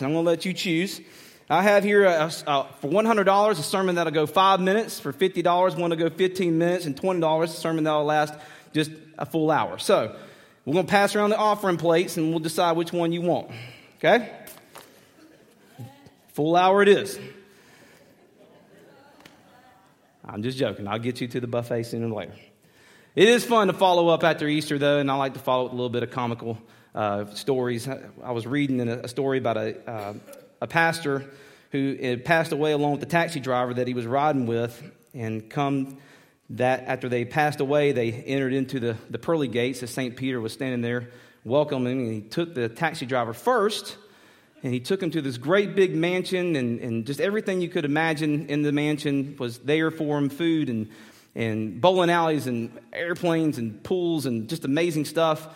and I'm going to let you choose. I have here a, a, for $100 a sermon that'll go five minutes. For $50, one to go 15 minutes, and $20 a sermon that'll last just a full hour. So we're going to pass around the offering plates, and we'll decide which one you want. Okay? Full hour it is. I'm just joking. I'll get you to the buffet sooner or later. It is fun to follow up after Easter, though, and I like to follow with a little bit of comical uh, stories. I was reading a, story about a, uh, a pastor who had passed away along with the taxi driver that he was riding with, and come that after they passed away, they entered into the, the pearly gates as St. Peter was standing there welcoming, and he took the taxi driver first and he took him to this great big mansion, and, and just everything you could imagine in the mansion was there for him food and, and bowling alleys and airplanes and pools and just amazing stuff.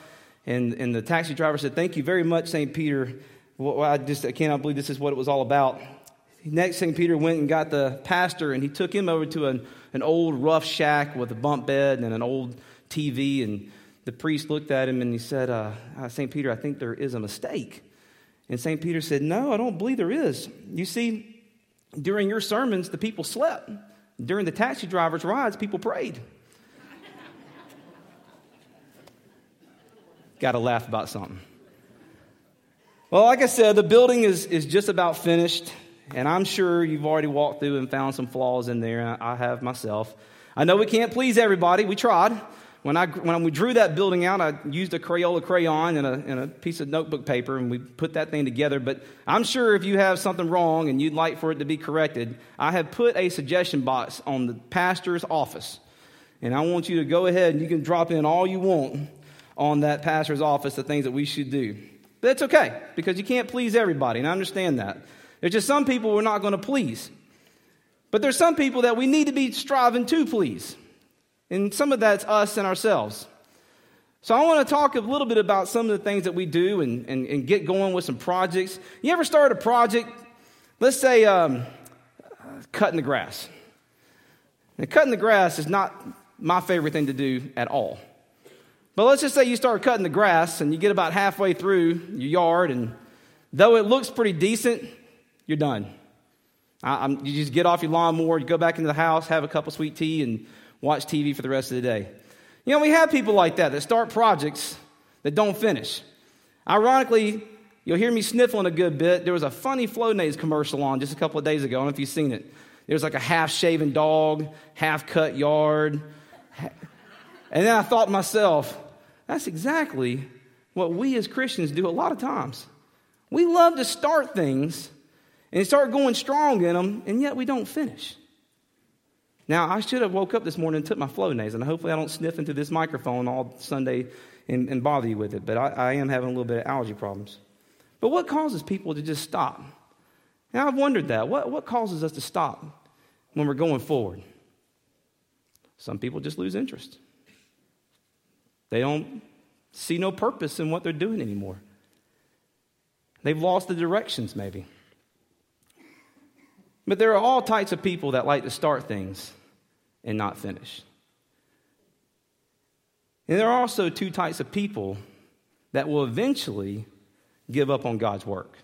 And, and the taxi driver said, Thank you very much, St. Peter. Well, I just I cannot believe this is what it was all about. Next, St. Peter went and got the pastor, and he took him over to an, an old rough shack with a bunk bed and an old TV. And the priest looked at him and he said, uh, uh St. Peter, I think there is a mistake. And St. Peter said, No, I don't believe there is. You see, during your sermons, the people slept. During the taxi driver's rides, people prayed. Got to laugh about something. Well, like I said, the building is, is just about finished, and I'm sure you've already walked through and found some flaws in there. I have myself. I know we can't please everybody. We tried. When, I, when we drew that building out, I used a Crayola crayon and a, and a piece of notebook paper, and we put that thing together. But I'm sure if you have something wrong and you'd like for it to be corrected, I have put a suggestion box on the pastor's office. And I want you to go ahead and you can drop in all you want on that pastor's office, the things that we should do. But that's okay, because you can't please everybody, and I understand that. There's just some people we're not going to please. But there's some people that we need to be striving to please. And some of that's us and ourselves. So I want to talk a little bit about some of the things that we do and, and, and get going with some projects. You ever start a project, let's say um, cutting the grass. Now, cutting the grass is not my favorite thing to do at all. But let's just say you start cutting the grass and you get about halfway through your yard, and though it looks pretty decent, you're done. I, you just get off your lawnmower, you go back into the house, have a cup of sweet tea, and watch TV for the rest of the day. You know, we have people like that that start projects that don't finish. Ironically, you'll hear me sniffling a good bit. There was a funny Flonase commercial on just a couple of days ago. I don't know if you've seen it. There was like a half shaven dog, half cut yard. And then I thought to myself, that's exactly what we as Christians do a lot of times. We love to start things and start going strong in them, and yet we don't finish. Now, I should have woke up this morning and took my Flonase, and hopefully I don't sniff into this microphone all Sunday and, and bother you with it, but I, I, am having a little bit of allergy problems. But what causes people to just stop? And I've wondered that. What, what causes us to stop when we're going forward? Some people just lose interest. They don't see no purpose in what they're doing anymore. They've lost the directions, maybe. But there are all types of people that like to start things and not finish. And there are also two types of people that will eventually give up on God's work.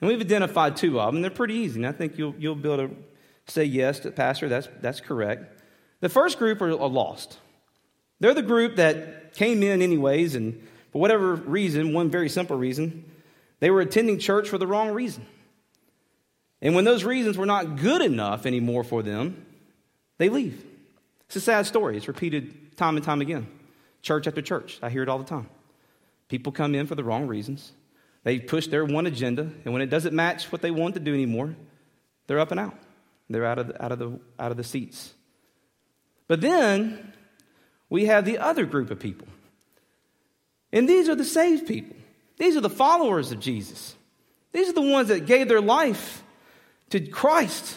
And we've identified two of them. They're pretty easy, and I think you'll, you'll be able to say yes to Pastor, that's, that's correct. The first group are, are lost. They're the group that came in anyways, and for whatever reason, one very simple reason, they were attending church for the wrong reason. And when those reasons were not good enough anymore for them, they leave. It's a sad story. It's repeated time and time again. Church after church. I hear it all the time. People come in for the wrong reasons. They push their one agenda, and when it doesn't match what they want to do anymore, they're up and out. They're out of the, out of the, out of the seats. But then we have the other group of people. And these are the saved people. These are the followers of Jesus. These are the ones that gave their life to Christ.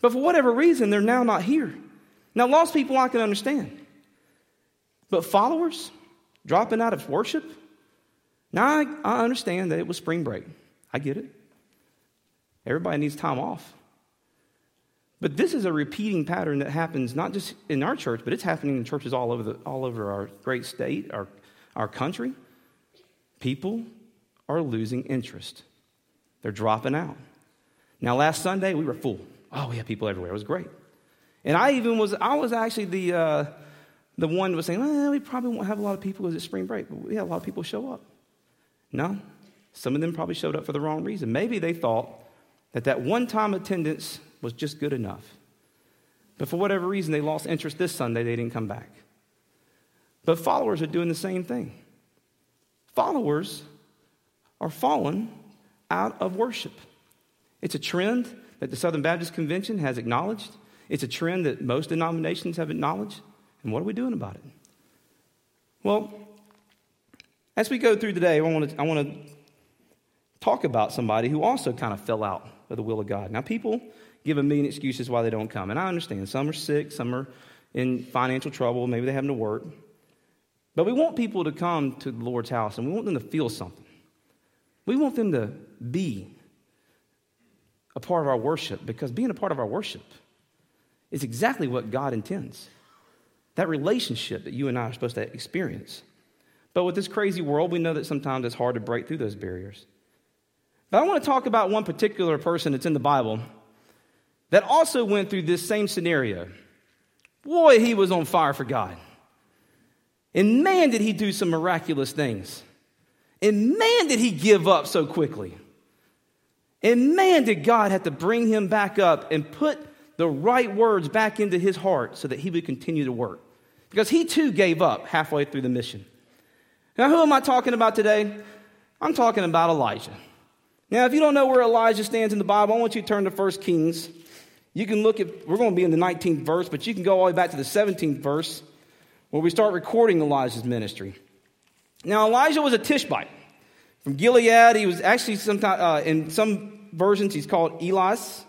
But for whatever reason, they're now not here. Now, lost people I can understand. But followers dropping out of worship? Now, I, I understand that it was spring break. I get it. Everybody needs time off. But this is a repeating pattern that happens not just in our church, but it's happening in churches all over, the, all over our great state, our, our country. People are losing interest. They're dropping out. Now, last Sunday, we were full. Oh, we had people everywhere. It was great. And I even was, I was actually the, uh, the one that was saying, well, we probably won't have a lot of people because it's spring break, but we had a lot of people show up. No, some of them probably showed up for the wrong reason. Maybe they thought that that one time attendance was just good enough. But for whatever reason, they lost interest this Sunday, they didn't come back. But followers are doing the same thing. Followers are fallen out of worship. It's a trend that the Southern Baptist Convention has acknowledged. It's a trend that most denominations have acknowledged. And what are we doing about it? Well, as we go through today, to, I want to talk about somebody who also kind of fell out of the will of God. Now, people give a million excuses why they don't come. And I understand. Some are sick, some are in financial trouble, maybe they're having to work. But we want people to come to the Lord's house and we want them to feel something. We want them to be a part of our worship because being a part of our worship is exactly what God intends. That relationship that you and I are supposed to experience. But with this crazy world, we know that sometimes it's hard to break through those barriers. But I want to talk about one particular person that's in the Bible that also went through this same scenario. Boy, he was on fire for God. And man, did he do some miraculous things. And man, did he give up so quickly. And man, did God have to bring him back up and put the right words back into his heart so that he would continue to work. Because he too gave up halfway through the mission. Now, who am I talking about today? I'm talking about Elijah. Now, if you don't know where Elijah stands in the Bible, I want you to turn to 1 Kings. You can look at, we're going to be in the 19th verse, but you can go all the way back to the 17th verse where we start recording Elijah's ministry. Now, Elijah was a Tishbite from Gilead. He was actually sometimes, uh, in some versions, he's called Elias.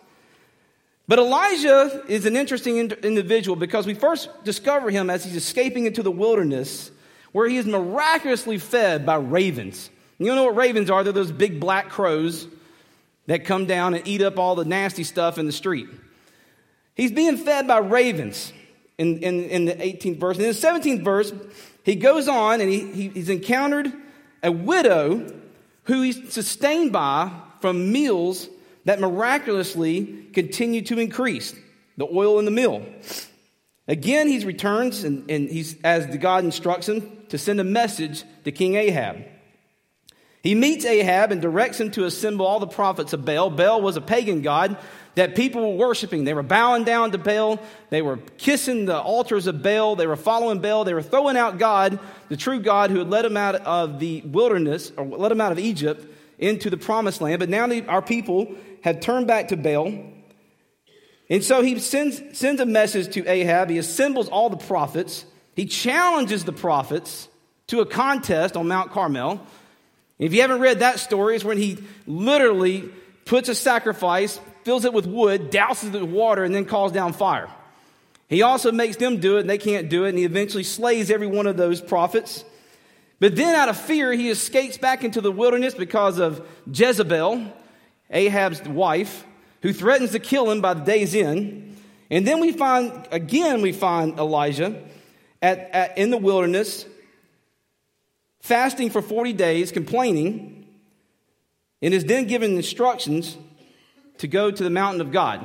But Elijah is an interesting individual because we first discover him as he's escaping into the wilderness where he is miraculously fed by ravens. You know what ravens are? They're those big black crows that come down and eat up all the nasty stuff in the street. He's being fed by ravens in, in, in the 18th verse. In the 17th verse, he goes on and he, he, he's encountered a widow who he's sustained by from meals that miraculously continue to increase the oil in the mill. Again, he returns and, and he's, as the God instructs him, to send a message to King Ahab. He meets Ahab and directs him to assemble all the prophets of Baal. Baal was a pagan god that people were worshiping. They were bowing down to Baal. They were kissing the altars of Baal. They were following Baal. They were throwing out God, the true God who had led them out of the wilderness, or led them out of Egypt into the promised land. But now our people had turned back to Baal. And so he sends, sends a message to Ahab. He assembles all the prophets. He challenges the prophets to a contest on Mount Carmel. If you haven't read that story, it's when he literally puts a sacrifice fills it with wood, douses it with water, and then calls down fire. He also makes them do it, and they can't do it, and he eventually slays every one of those prophets. But then, out of fear, he escapes back into the wilderness because of Jezebel, Ahab's wife, who threatens to kill him by the day's end. And then we find, again, we find Elijah at, at, in the wilderness, fasting for 40 days, complaining, and is then given instructions to go to the mountain of God,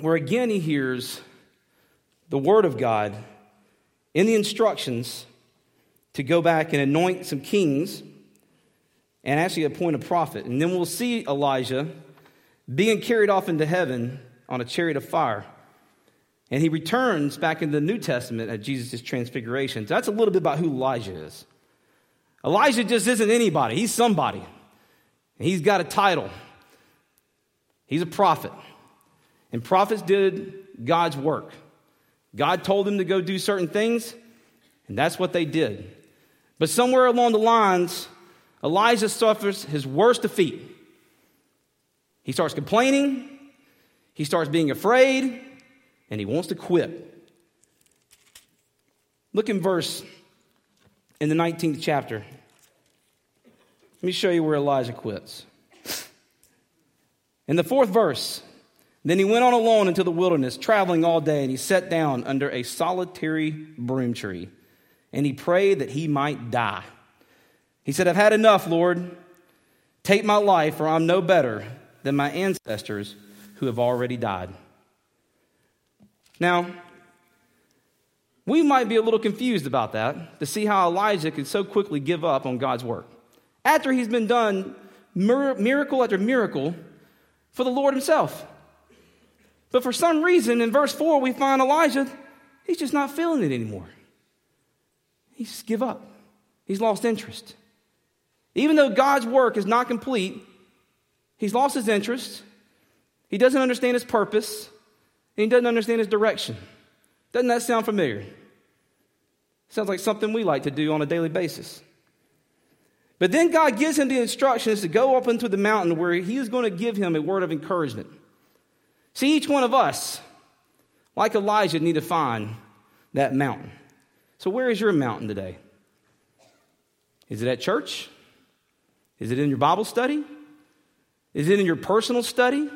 where again he hears the word of God in the instructions to go back and anoint some kings and actually appoint a prophet. And then we'll see Elijah being carried off into heaven on a chariot of fire. And he returns back in the New Testament at Jesus' transfiguration. So that's a little bit about who Elijah is. Elijah just isn't anybody, he's somebody. And He's got a title. He's a prophet. And prophets did God's work. God told them to go do certain things, and that's what they did. But somewhere along the lines, Elijah suffers his worst defeat. He starts complaining, he starts being afraid, and he wants to quit. Look in verse in the 19th chapter. Let me show you where Elijah quits. In the fourth verse, then he went on alone into the wilderness, traveling all day, and he sat down under a solitary broom tree, and he prayed that he might die. He said, I've had enough, Lord. Take my life, for I'm no better than my ancestors who have already died. Now, we might be a little confused about that to see how Elijah could so quickly give up on God's work. After he's been done miracle after miracle for the Lord himself. But for some reason, in verse 4, we find Elijah, he's just not feeling it anymore. He's just give up. He's lost interest. Even though God's work is not complete, he's lost his interest. He doesn't understand his purpose, and he doesn't understand his direction. Doesn't that sound familiar? Sounds like something we like to do on a daily basis. But then God gives him the instructions to go up into the mountain where he is going to give him a word of encouragement. See, each one of us, like Elijah, need to find that mountain. So, where is your mountain today? Is it at church? Is it in your Bible study? Is it in your personal study?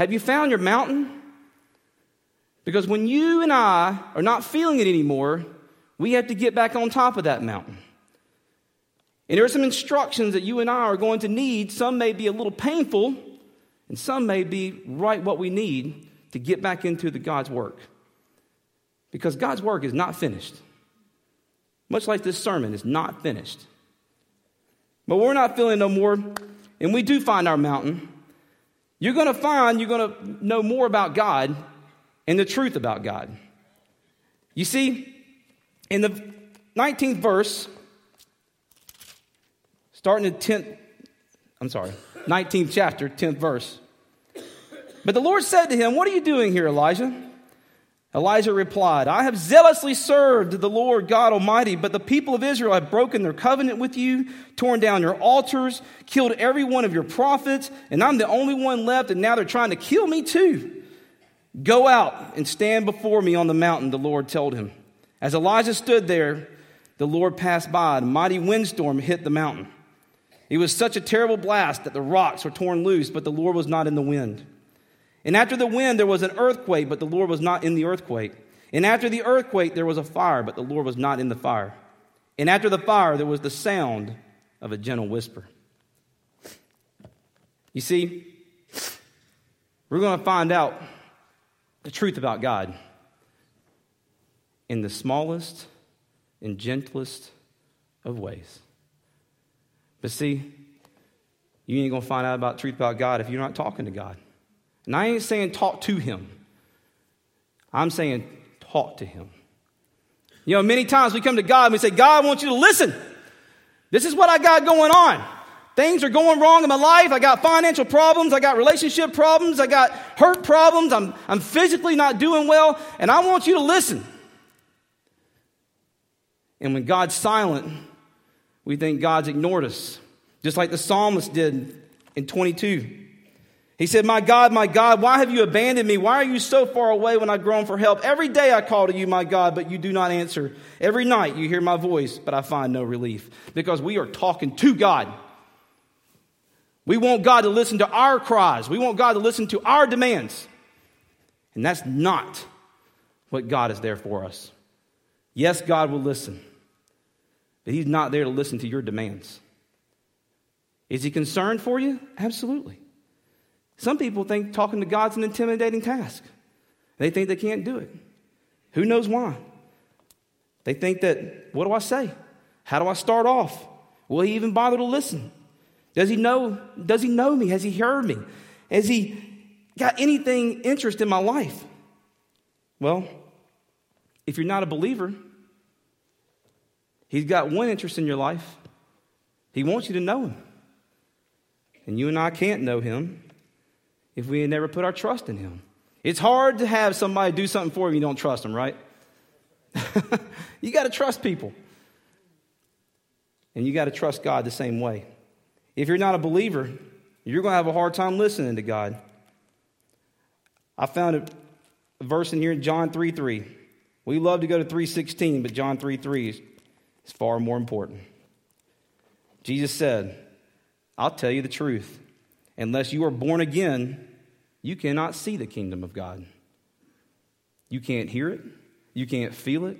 Have you found your mountain? Because when you and I are not feeling it anymore, we have to get back on top of that mountain. And there are some instructions that you and I are going to need. Some may be a little painful, and some may be right what we need to get back into the God's work. Because God's work is not finished. Much like this sermon is not finished. But we're not feeling no more, and we do find our mountain. You're going to find, you're going to know more about God and the truth about God. You see, in the 19th verse, starting in 10th, I'm sorry, 19th chapter, 10th verse. But the Lord said to him, What are you doing here, Elijah? Elijah replied, I have zealously served the Lord God Almighty, but the people of Israel have broken their covenant with you, torn down your altars, killed every one of your prophets, and I'm the only one left, and now they're trying to kill me too. Go out and stand before me on the mountain, the Lord told him. As Elijah stood there, the Lord passed by, and a mighty windstorm hit the mountain. It was such a terrible blast that the rocks were torn loose, but the Lord was not in the wind. And after the wind, there was an earthquake, but the Lord was not in the earthquake. And after the earthquake, there was a fire, but the Lord was not in the fire. And after the fire, there was the sound of a gentle whisper. You see, we're going to find out the truth about God in the smallest and gentlest of ways. But see, you ain't going to find out about truth about God if you're not talking to God. And I ain't saying talk to him, I'm saying talk to him. You know, many times we come to God and we say, God, I want you to listen. This is what I got going on. Things are going wrong in my life. I got financial problems. I got relationship problems. I got hurt problems. I'm, I'm physically not doing well. And I want you to listen. And when God's silent, we think God's ignored us, just like the psalmist did in 22. He said, My God, my God, why have you abandoned me? Why are you so far away when I groan for help? Every day I call to you, my God, but you do not answer. Every night you hear my voice, but I find no relief. Because we are talking to God. We want God to listen to our cries. We want God to listen to our demands. And that's not what God is there for us. Yes, God will listen, but He's not there to listen to your demands. Is He concerned for you? Absolutely. Some people think talking to God's an intimidating task. They think they can't do it. Who knows why? They think that, what do I say? How do I start off? Will he even bother to listen? Does he know? Does he know me? Has he heard me? Has he got anything interest in my life? Well, if you're not a believer, he's got one interest in your life. He wants you to know him. And you and I can't know him if we never put our trust in Him. It's hard to have somebody do something for you you don't trust them, right? you got to trust people. And you got to trust God the same way. If you're not a believer, you're going to have a hard time listening to God. I found a, a verse in here in John 3 3. We love to go to 316, but John 3 3 is, is far more important. Jesus said, I'll tell you the truth. Unless you are born again, you cannot see the kingdom of God. You can't hear it. You can't feel it.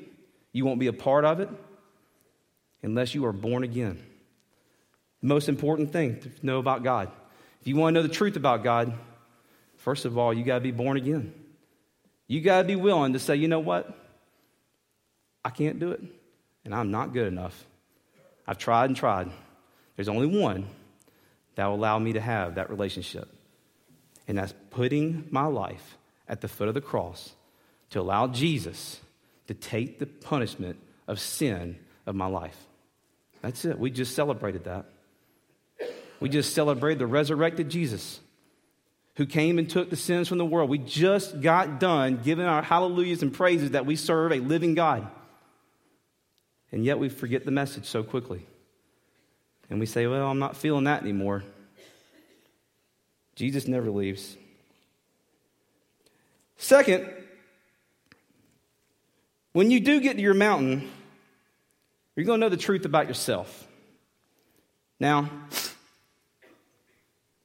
You won't be a part of it unless you are born again. The most important thing to know about God. If you want to know the truth about God, first of all, you got to be born again. You got to be willing to say, you know what? I can't do it, and I'm not good enough. I've tried and tried. There's only one that will allow me to have that relationship, and that's putting my life at the foot of the cross to allow Jesus to take the punishment of sin of my life. That's it. We just celebrated that. We just celebrated the resurrected Jesus who came and took the sins from the world. We just got done giving our hallelujahs and praises that we serve a living God. And yet we forget the message so quickly. And we say, well, I'm not feeling that anymore. Jesus never leaves. Second, when you do get to your mountain, you're going to know the truth about yourself. Now,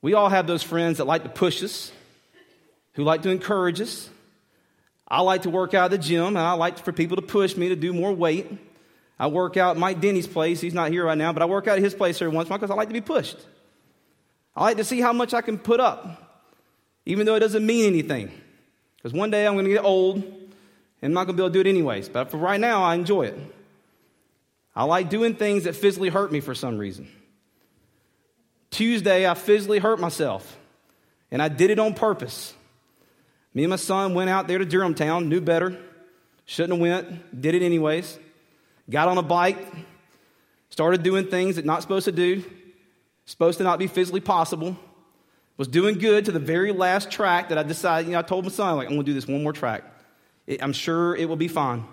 we all have those friends that like to push us, who like to encourage us. I like to work out at the gym, and I like for people to push me to do more weight. I work out at Mike Denny's place. He's not here right now, but I work out at his place every once in a while because I like to be pushed. I like to see how much I can put up, even though it doesn't mean anything. Because one day I'm going to get old and I'm not going to be able to do it anyways. But for right now, I enjoy it. I like doing things that physically hurt me for some reason. Tuesday, I physically hurt myself, and I did it on purpose. Me and my son went out there to Durhamtown, knew better, shouldn't have went, did it anyways got on a bike, started doing things that not supposed to do, supposed to not be physically possible, was doing good to the very last track that I decided, you know, I told my son, like, I'm going to do this one more track. It, I'm sure it will be fine.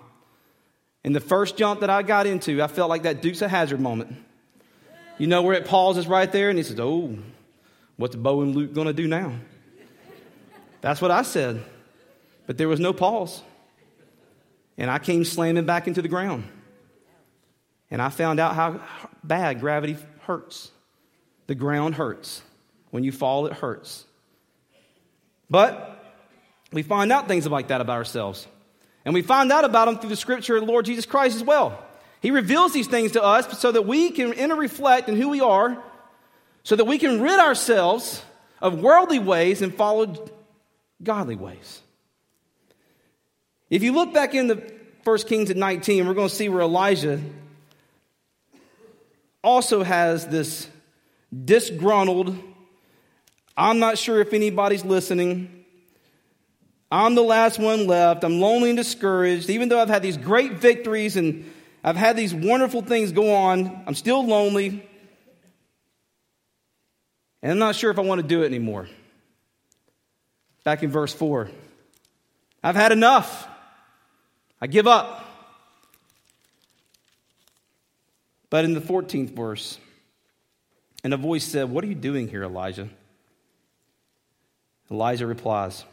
And the first jump that I got into, I felt like that Dukes of Hazzard moment. You know where it pauses right there, and he says, "Oh, what's Bo and Luke going to do now?" That's what I said, but there was no pause, and I came slamming back into the ground. And I found out how bad gravity hurts. The ground hurts. When you fall, it hurts. But we find out things like that about ourselves. And we find out about them through the scripture of the Lord Jesus Christ as well. He reveals these things to us so that we can inner reflect in who we are, so that we can rid ourselves of worldly ways and follow godly ways. If you look back in the 1 Kings at 19, we're going to see where Elijah also has this disgruntled, I'm not sure if anybody's listening. I'm the last one left. I'm lonely and discouraged. Even though I've had these great victories and I've had these wonderful things go on, I'm still lonely. And I'm not sure if I want to do it anymore. Back in verse 4. I've had enough. I give up. But in the 14th verse, and a voice said, What are you doing here, Elijah? Elijah replies,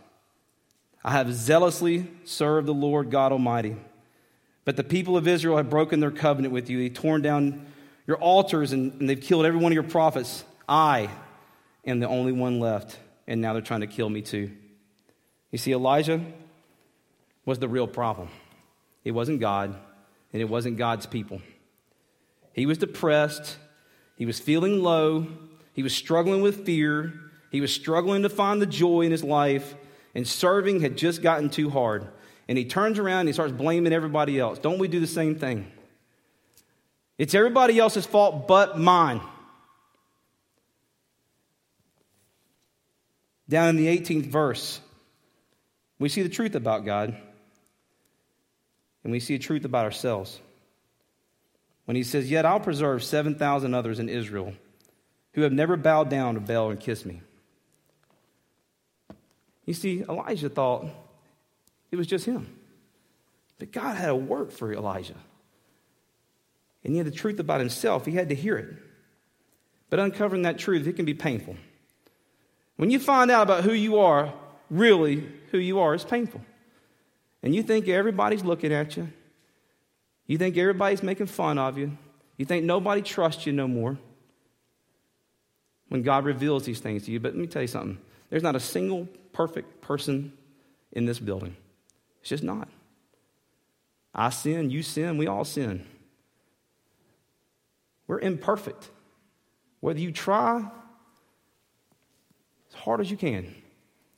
I have zealously served the Lord God Almighty. But the people of Israel have broken their covenant with you. They've torn down your altars and, and they've killed every one of your prophets. I am the only one left, and now they're trying to kill me too. You see, Elijah was the real problem. It wasn't God, and it wasn't God's people. He was depressed. He was feeling low. He was struggling with fear. He was struggling to find the joy in his life. And serving had just gotten too hard. And he turns around and he starts blaming everybody else. Don't we do the same thing? It's everybody else's fault but mine. Down in the 18th verse, we see the truth about God, and we see a truth about ourselves when he says, Yet I'll preserve 7,000 others in Israel who have never bowed down to Baal and kissed me. You see, Elijah thought it was just him. But God had a work for Elijah. And he had the truth about himself, he had to hear it. But uncovering that truth, it can be painful. When you find out about who you are, really who you are, it's painful. And you think everybody's looking at you, you think everybody's making fun of you. You think nobody trusts you no more. When God reveals these things to you. But let me tell you something there's not a single perfect person in this building. It's just not. I sin, you sin, we all sin. We're imperfect. whether you try as hard as you can,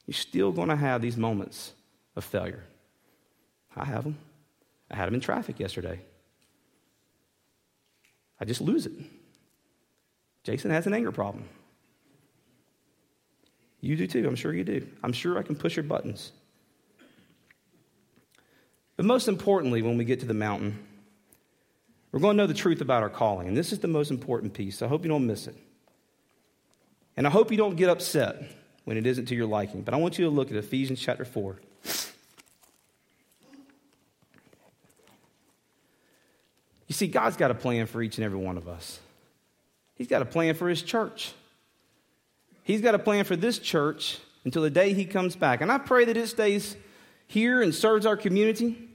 you're still going to have these moments of failure. I have them. I had them in traffic yesterday. I just lose it. Jason has an anger problem. You do too. I'm sure you do. I'm sure I can push your buttons. But most importantly, when we get to the mountain, we're going to know the truth about our calling. And this is the most important piece. I hope you don't miss it. And I hope you don't get upset when it isn't to your liking. But I want you to look at Ephesians chapter 4. You see, God's got a plan for each and every one of us. He's got a plan for His church. He's got a plan for this church until the day He comes back. And I pray that it stays here and serves our community,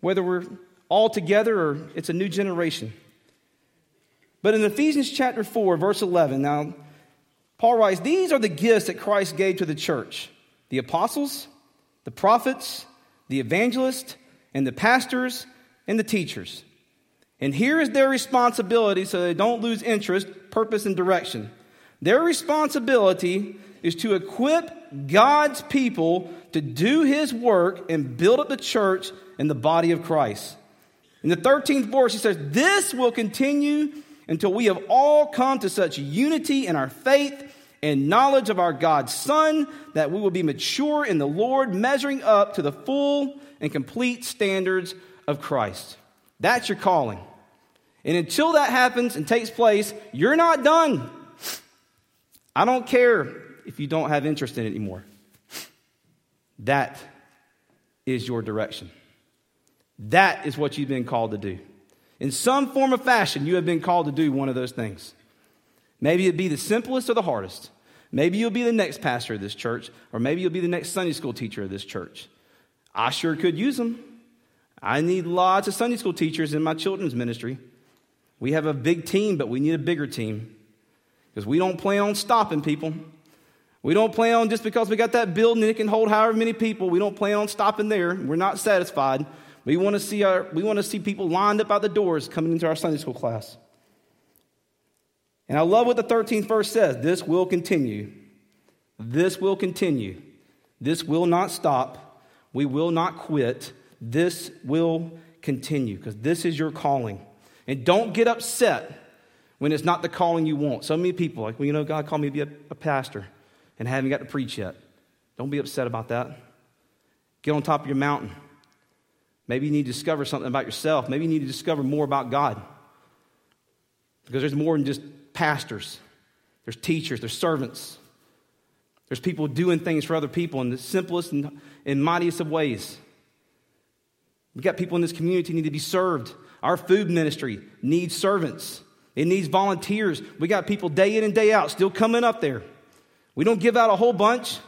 whether we're all together or it's a new generation. But in Ephesians chapter 4, verse 11, now, Paul writes, These are the gifts that Christ gave to the church the apostles, the prophets, the evangelists, and the pastors and the teachers. And here is their responsibility so they don't lose interest, purpose, and direction. Their responsibility is to equip God's people to do his work and build up the church and the body of Christ. In the 13th verse, he says, This will continue until we have all come to such unity in our faith and knowledge of our God's Son that we will be mature in the Lord, measuring up to the full and complete standards of Christ. That's your calling. And until that happens and takes place, you're not done. I don't care if you don't have interest in it anymore. That is your direction. That is what you've been called to do. In some form or fashion, you have been called to do one of those things. Maybe it'd be the simplest or the hardest. Maybe you'll be the next pastor of this church, or maybe you'll be the next Sunday school teacher of this church. I sure could use them. I need lots of Sunday school teachers in my children's ministry. We have a big team, but we need a bigger team. Because we don't plan on stopping people. We don't plan on just because we got that building it can hold however many people, we don't plan on stopping there. We're not satisfied. We want to see our we want to see people lined up out the doors coming into our Sunday school class. And I love what the 13th verse says. This will continue. This will continue. This will not stop. We will not quit. This will continue because this is your calling. And don't get upset when it's not the calling you want. So many people, like, well, you know, God called me to be a, a pastor and haven't got to preach yet. Don't be upset about that. Get on top of your mountain. Maybe you need to discover something about yourself. Maybe you need to discover more about God. Because there's more than just pastors, there's teachers, there's servants, there's people doing things for other people in the simplest and, and mightiest of ways. We've got people in this community need to be served. Our food ministry needs servants. It needs volunteers. We got people day in and day out still coming up there. We don't give out a whole bunch,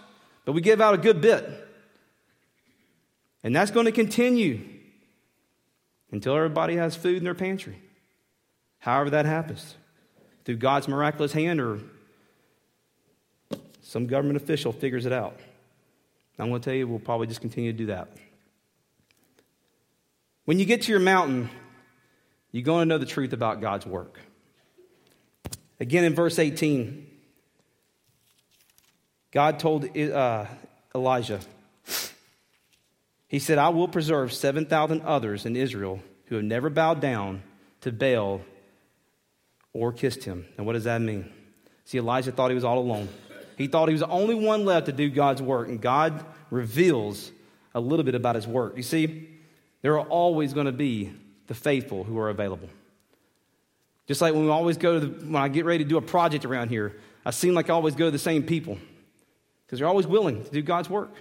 but we give out a good bit. And that's going to continue until everybody has food in their pantry. However, that happens through God's miraculous hand or some government official figures it out. I'm going to tell you, we'll probably just continue to do that. When you get to your mountain, you're going to know the truth about God's work. Again, in verse 18, God told uh, Elijah, He said, I will preserve 7,000 others in Israel who have never bowed down to Baal or kissed him. And what does that mean? See, Elijah thought he was all alone. He thought he was the only one left to do God's work, and God reveals a little bit about his work. You see, there are always going to be the faithful who are available. Just like when we always go to the, when I get ready to do a project around here, I seem like I always go to the same people because they're always willing to do God's work.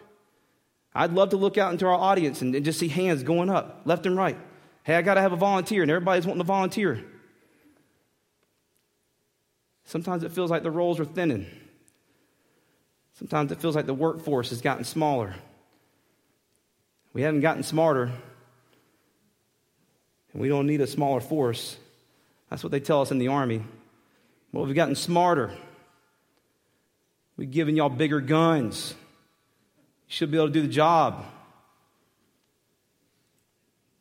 I'd love to look out into our audience and, and just see hands going up left and right. Hey, I got to have a volunteer, and everybody's wanting to volunteer. Sometimes it feels like the roles are thinning. Sometimes it feels like the workforce has gotten smaller. We haven't gotten smarter, and we don't need a smaller force. That's what they tell us in the Army. Well, we've gotten smarter. We've given y'all bigger guns. You should be able to do the job.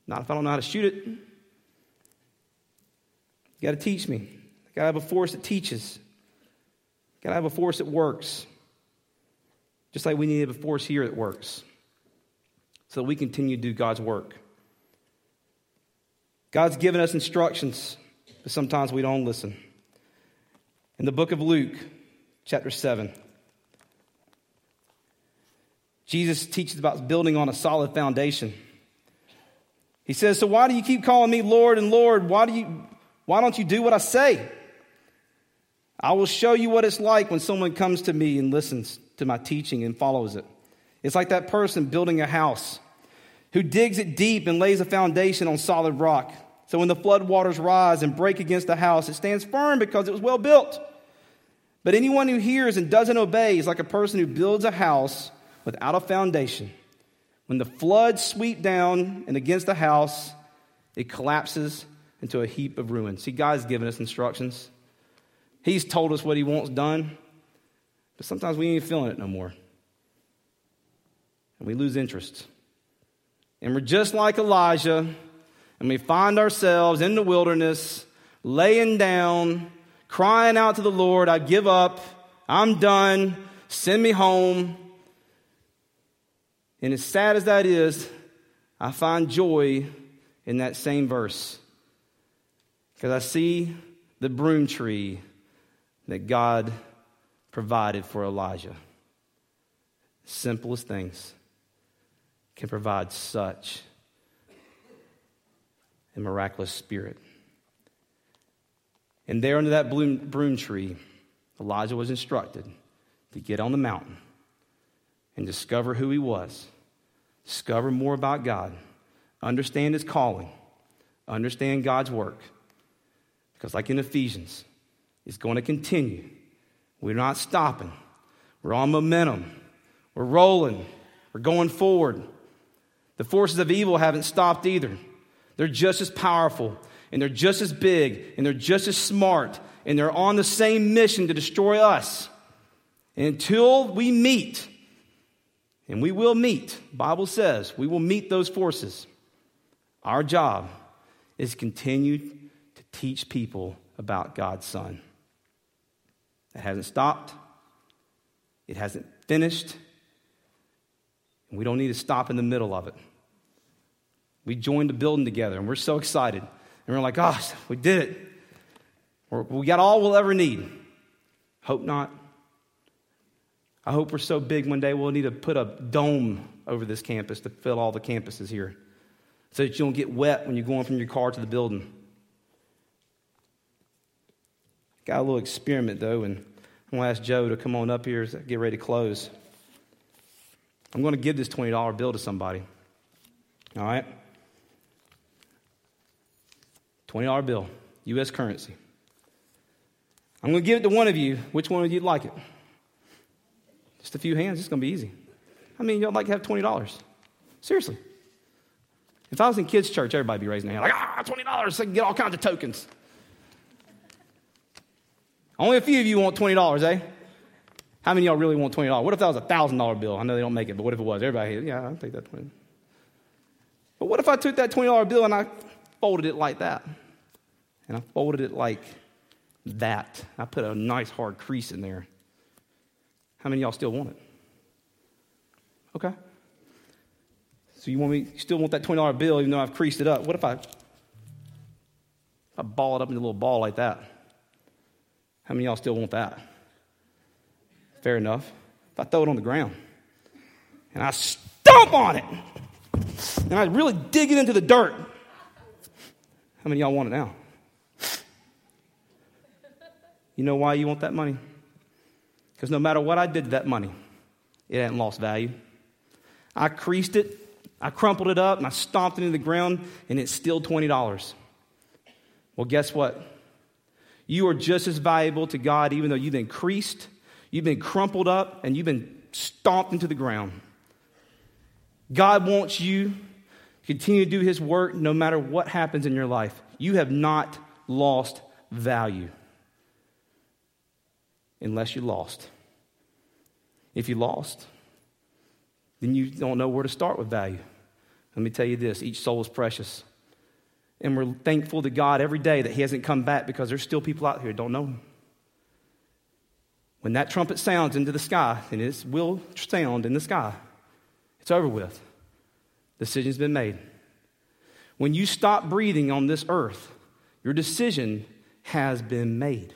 Not if I don't know how to shoot it. You got to teach me. I got to have a force that teaches. Got to have a force that works. Just like we need a force here that works. So that we continue to do God's work. God's given us instructions, but sometimes we don't listen. In the book of Luke, chapter 7, Jesus teaches about building on a solid foundation. He says, So why do you keep calling me Lord and Lord? Why, do you, why don't you do what I say? I will show you what it's like when someone comes to me and listens to my teaching and follows it. It's like that person building a house who digs it deep and lays a foundation on solid rock. So when the floodwaters rise and break against the house, it stands firm because it was well built. But anyone who hears and doesn't obey is like a person who builds a house without a foundation. When the floods sweep down and against the house, it collapses into a heap of ruins. See, God's given us instructions. He's told us what He wants done, but sometimes we ain't feeling it no more. And we lose interest. And we're just like Elijah, and we find ourselves in the wilderness, laying down, crying out to the Lord, I give up, I'm done, send me home. And as sad as that is, I find joy in that same verse. Because I see the broom tree that God provided for Elijah. Simplest things can provide such a miraculous spirit. And there under that broom tree, Elijah was instructed to get on the mountain and discover who he was, discover more about God, understand his calling, understand God's work. Because, like in Ephesians, it's going to continue. We're not stopping, we're on momentum, we're rolling, we're going forward. The forces of evil haven't stopped either. They're just as powerful, and they're just as big, and they're just as smart, and they're on the same mission to destroy us. And until we meet, and we will meet, Bible says, we will meet those forces. Our job is to continue to teach people about God's Son. That hasn't stopped, it hasn't finished, we don't need to stop in the middle of it. We joined the building together, and we're so excited. And we're like, gosh, we did it. We're, we got all we'll ever need. Hope not. I hope we're so big one day we'll need to put a dome over this campus to fill all the campuses here so that you don't get wet when you're going from your car to the building. Got a little experiment though, and I'm to ask Joe to come on up here as I get ready to close. I'm going to give this $20 bill to somebody. All right? $20 bill, U.S. currency. I'm going to give it to one of you. Which one of you'd like it? Just a few hands. It's going to be easy. I mean, y'all like to have $20. Seriously. If I was in kids' church, everybody be raising their hand like, ah, $20, so I can get all kinds of tokens. Only a few of you want $20, eh? How many of y'all really want $20? What if that was a $1,000 bill? I know they don't make it, but what if it was? Everybody, yeah, I'll take that 20 But what if I took that $20 bill and I folded it like that? And I folded it like that. I put a nice hard crease in there. How many y'all still want it? Okay. So you want me you still want that $20 bill even though I've creased it up. What if I I ball it up into a little ball like that? How many of y'all still want that? Fair enough. If I throw it on the ground and I stomp on it and I really dig it into the dirt, how many y'all want it now? You know why you want that money? Because no matter what I did to that money, it hadn't lost value. I creased it, I crumpled it up, and I stomped it into the ground, and it's still $20. Well, guess what? You are just as valuable to God, even though you've been creased, you've been crumpled up, and you've been stomped into the ground. God wants you to continue to do His work no matter what happens in your life. You have not lost value unless you lost. If you lost, then you don't know where to start with value. Let me tell you this each soul is precious. And we're thankful to God every day that He hasn't come back because there's still people out here who don't know Him. When that trumpet sounds into the sky, and it will sound in the sky, it's over with. Decision's been made. When you stop breathing on this earth, your decision has been made.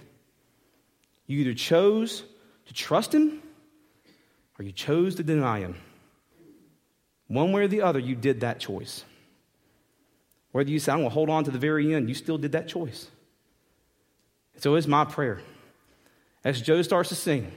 You either chose to trust Him or you chose to deny Him. One way or the other, you did that choice. Whether you say, I'm going to hold on to the very end, you still did that choice. So it's my prayer. As Joe starts to sing,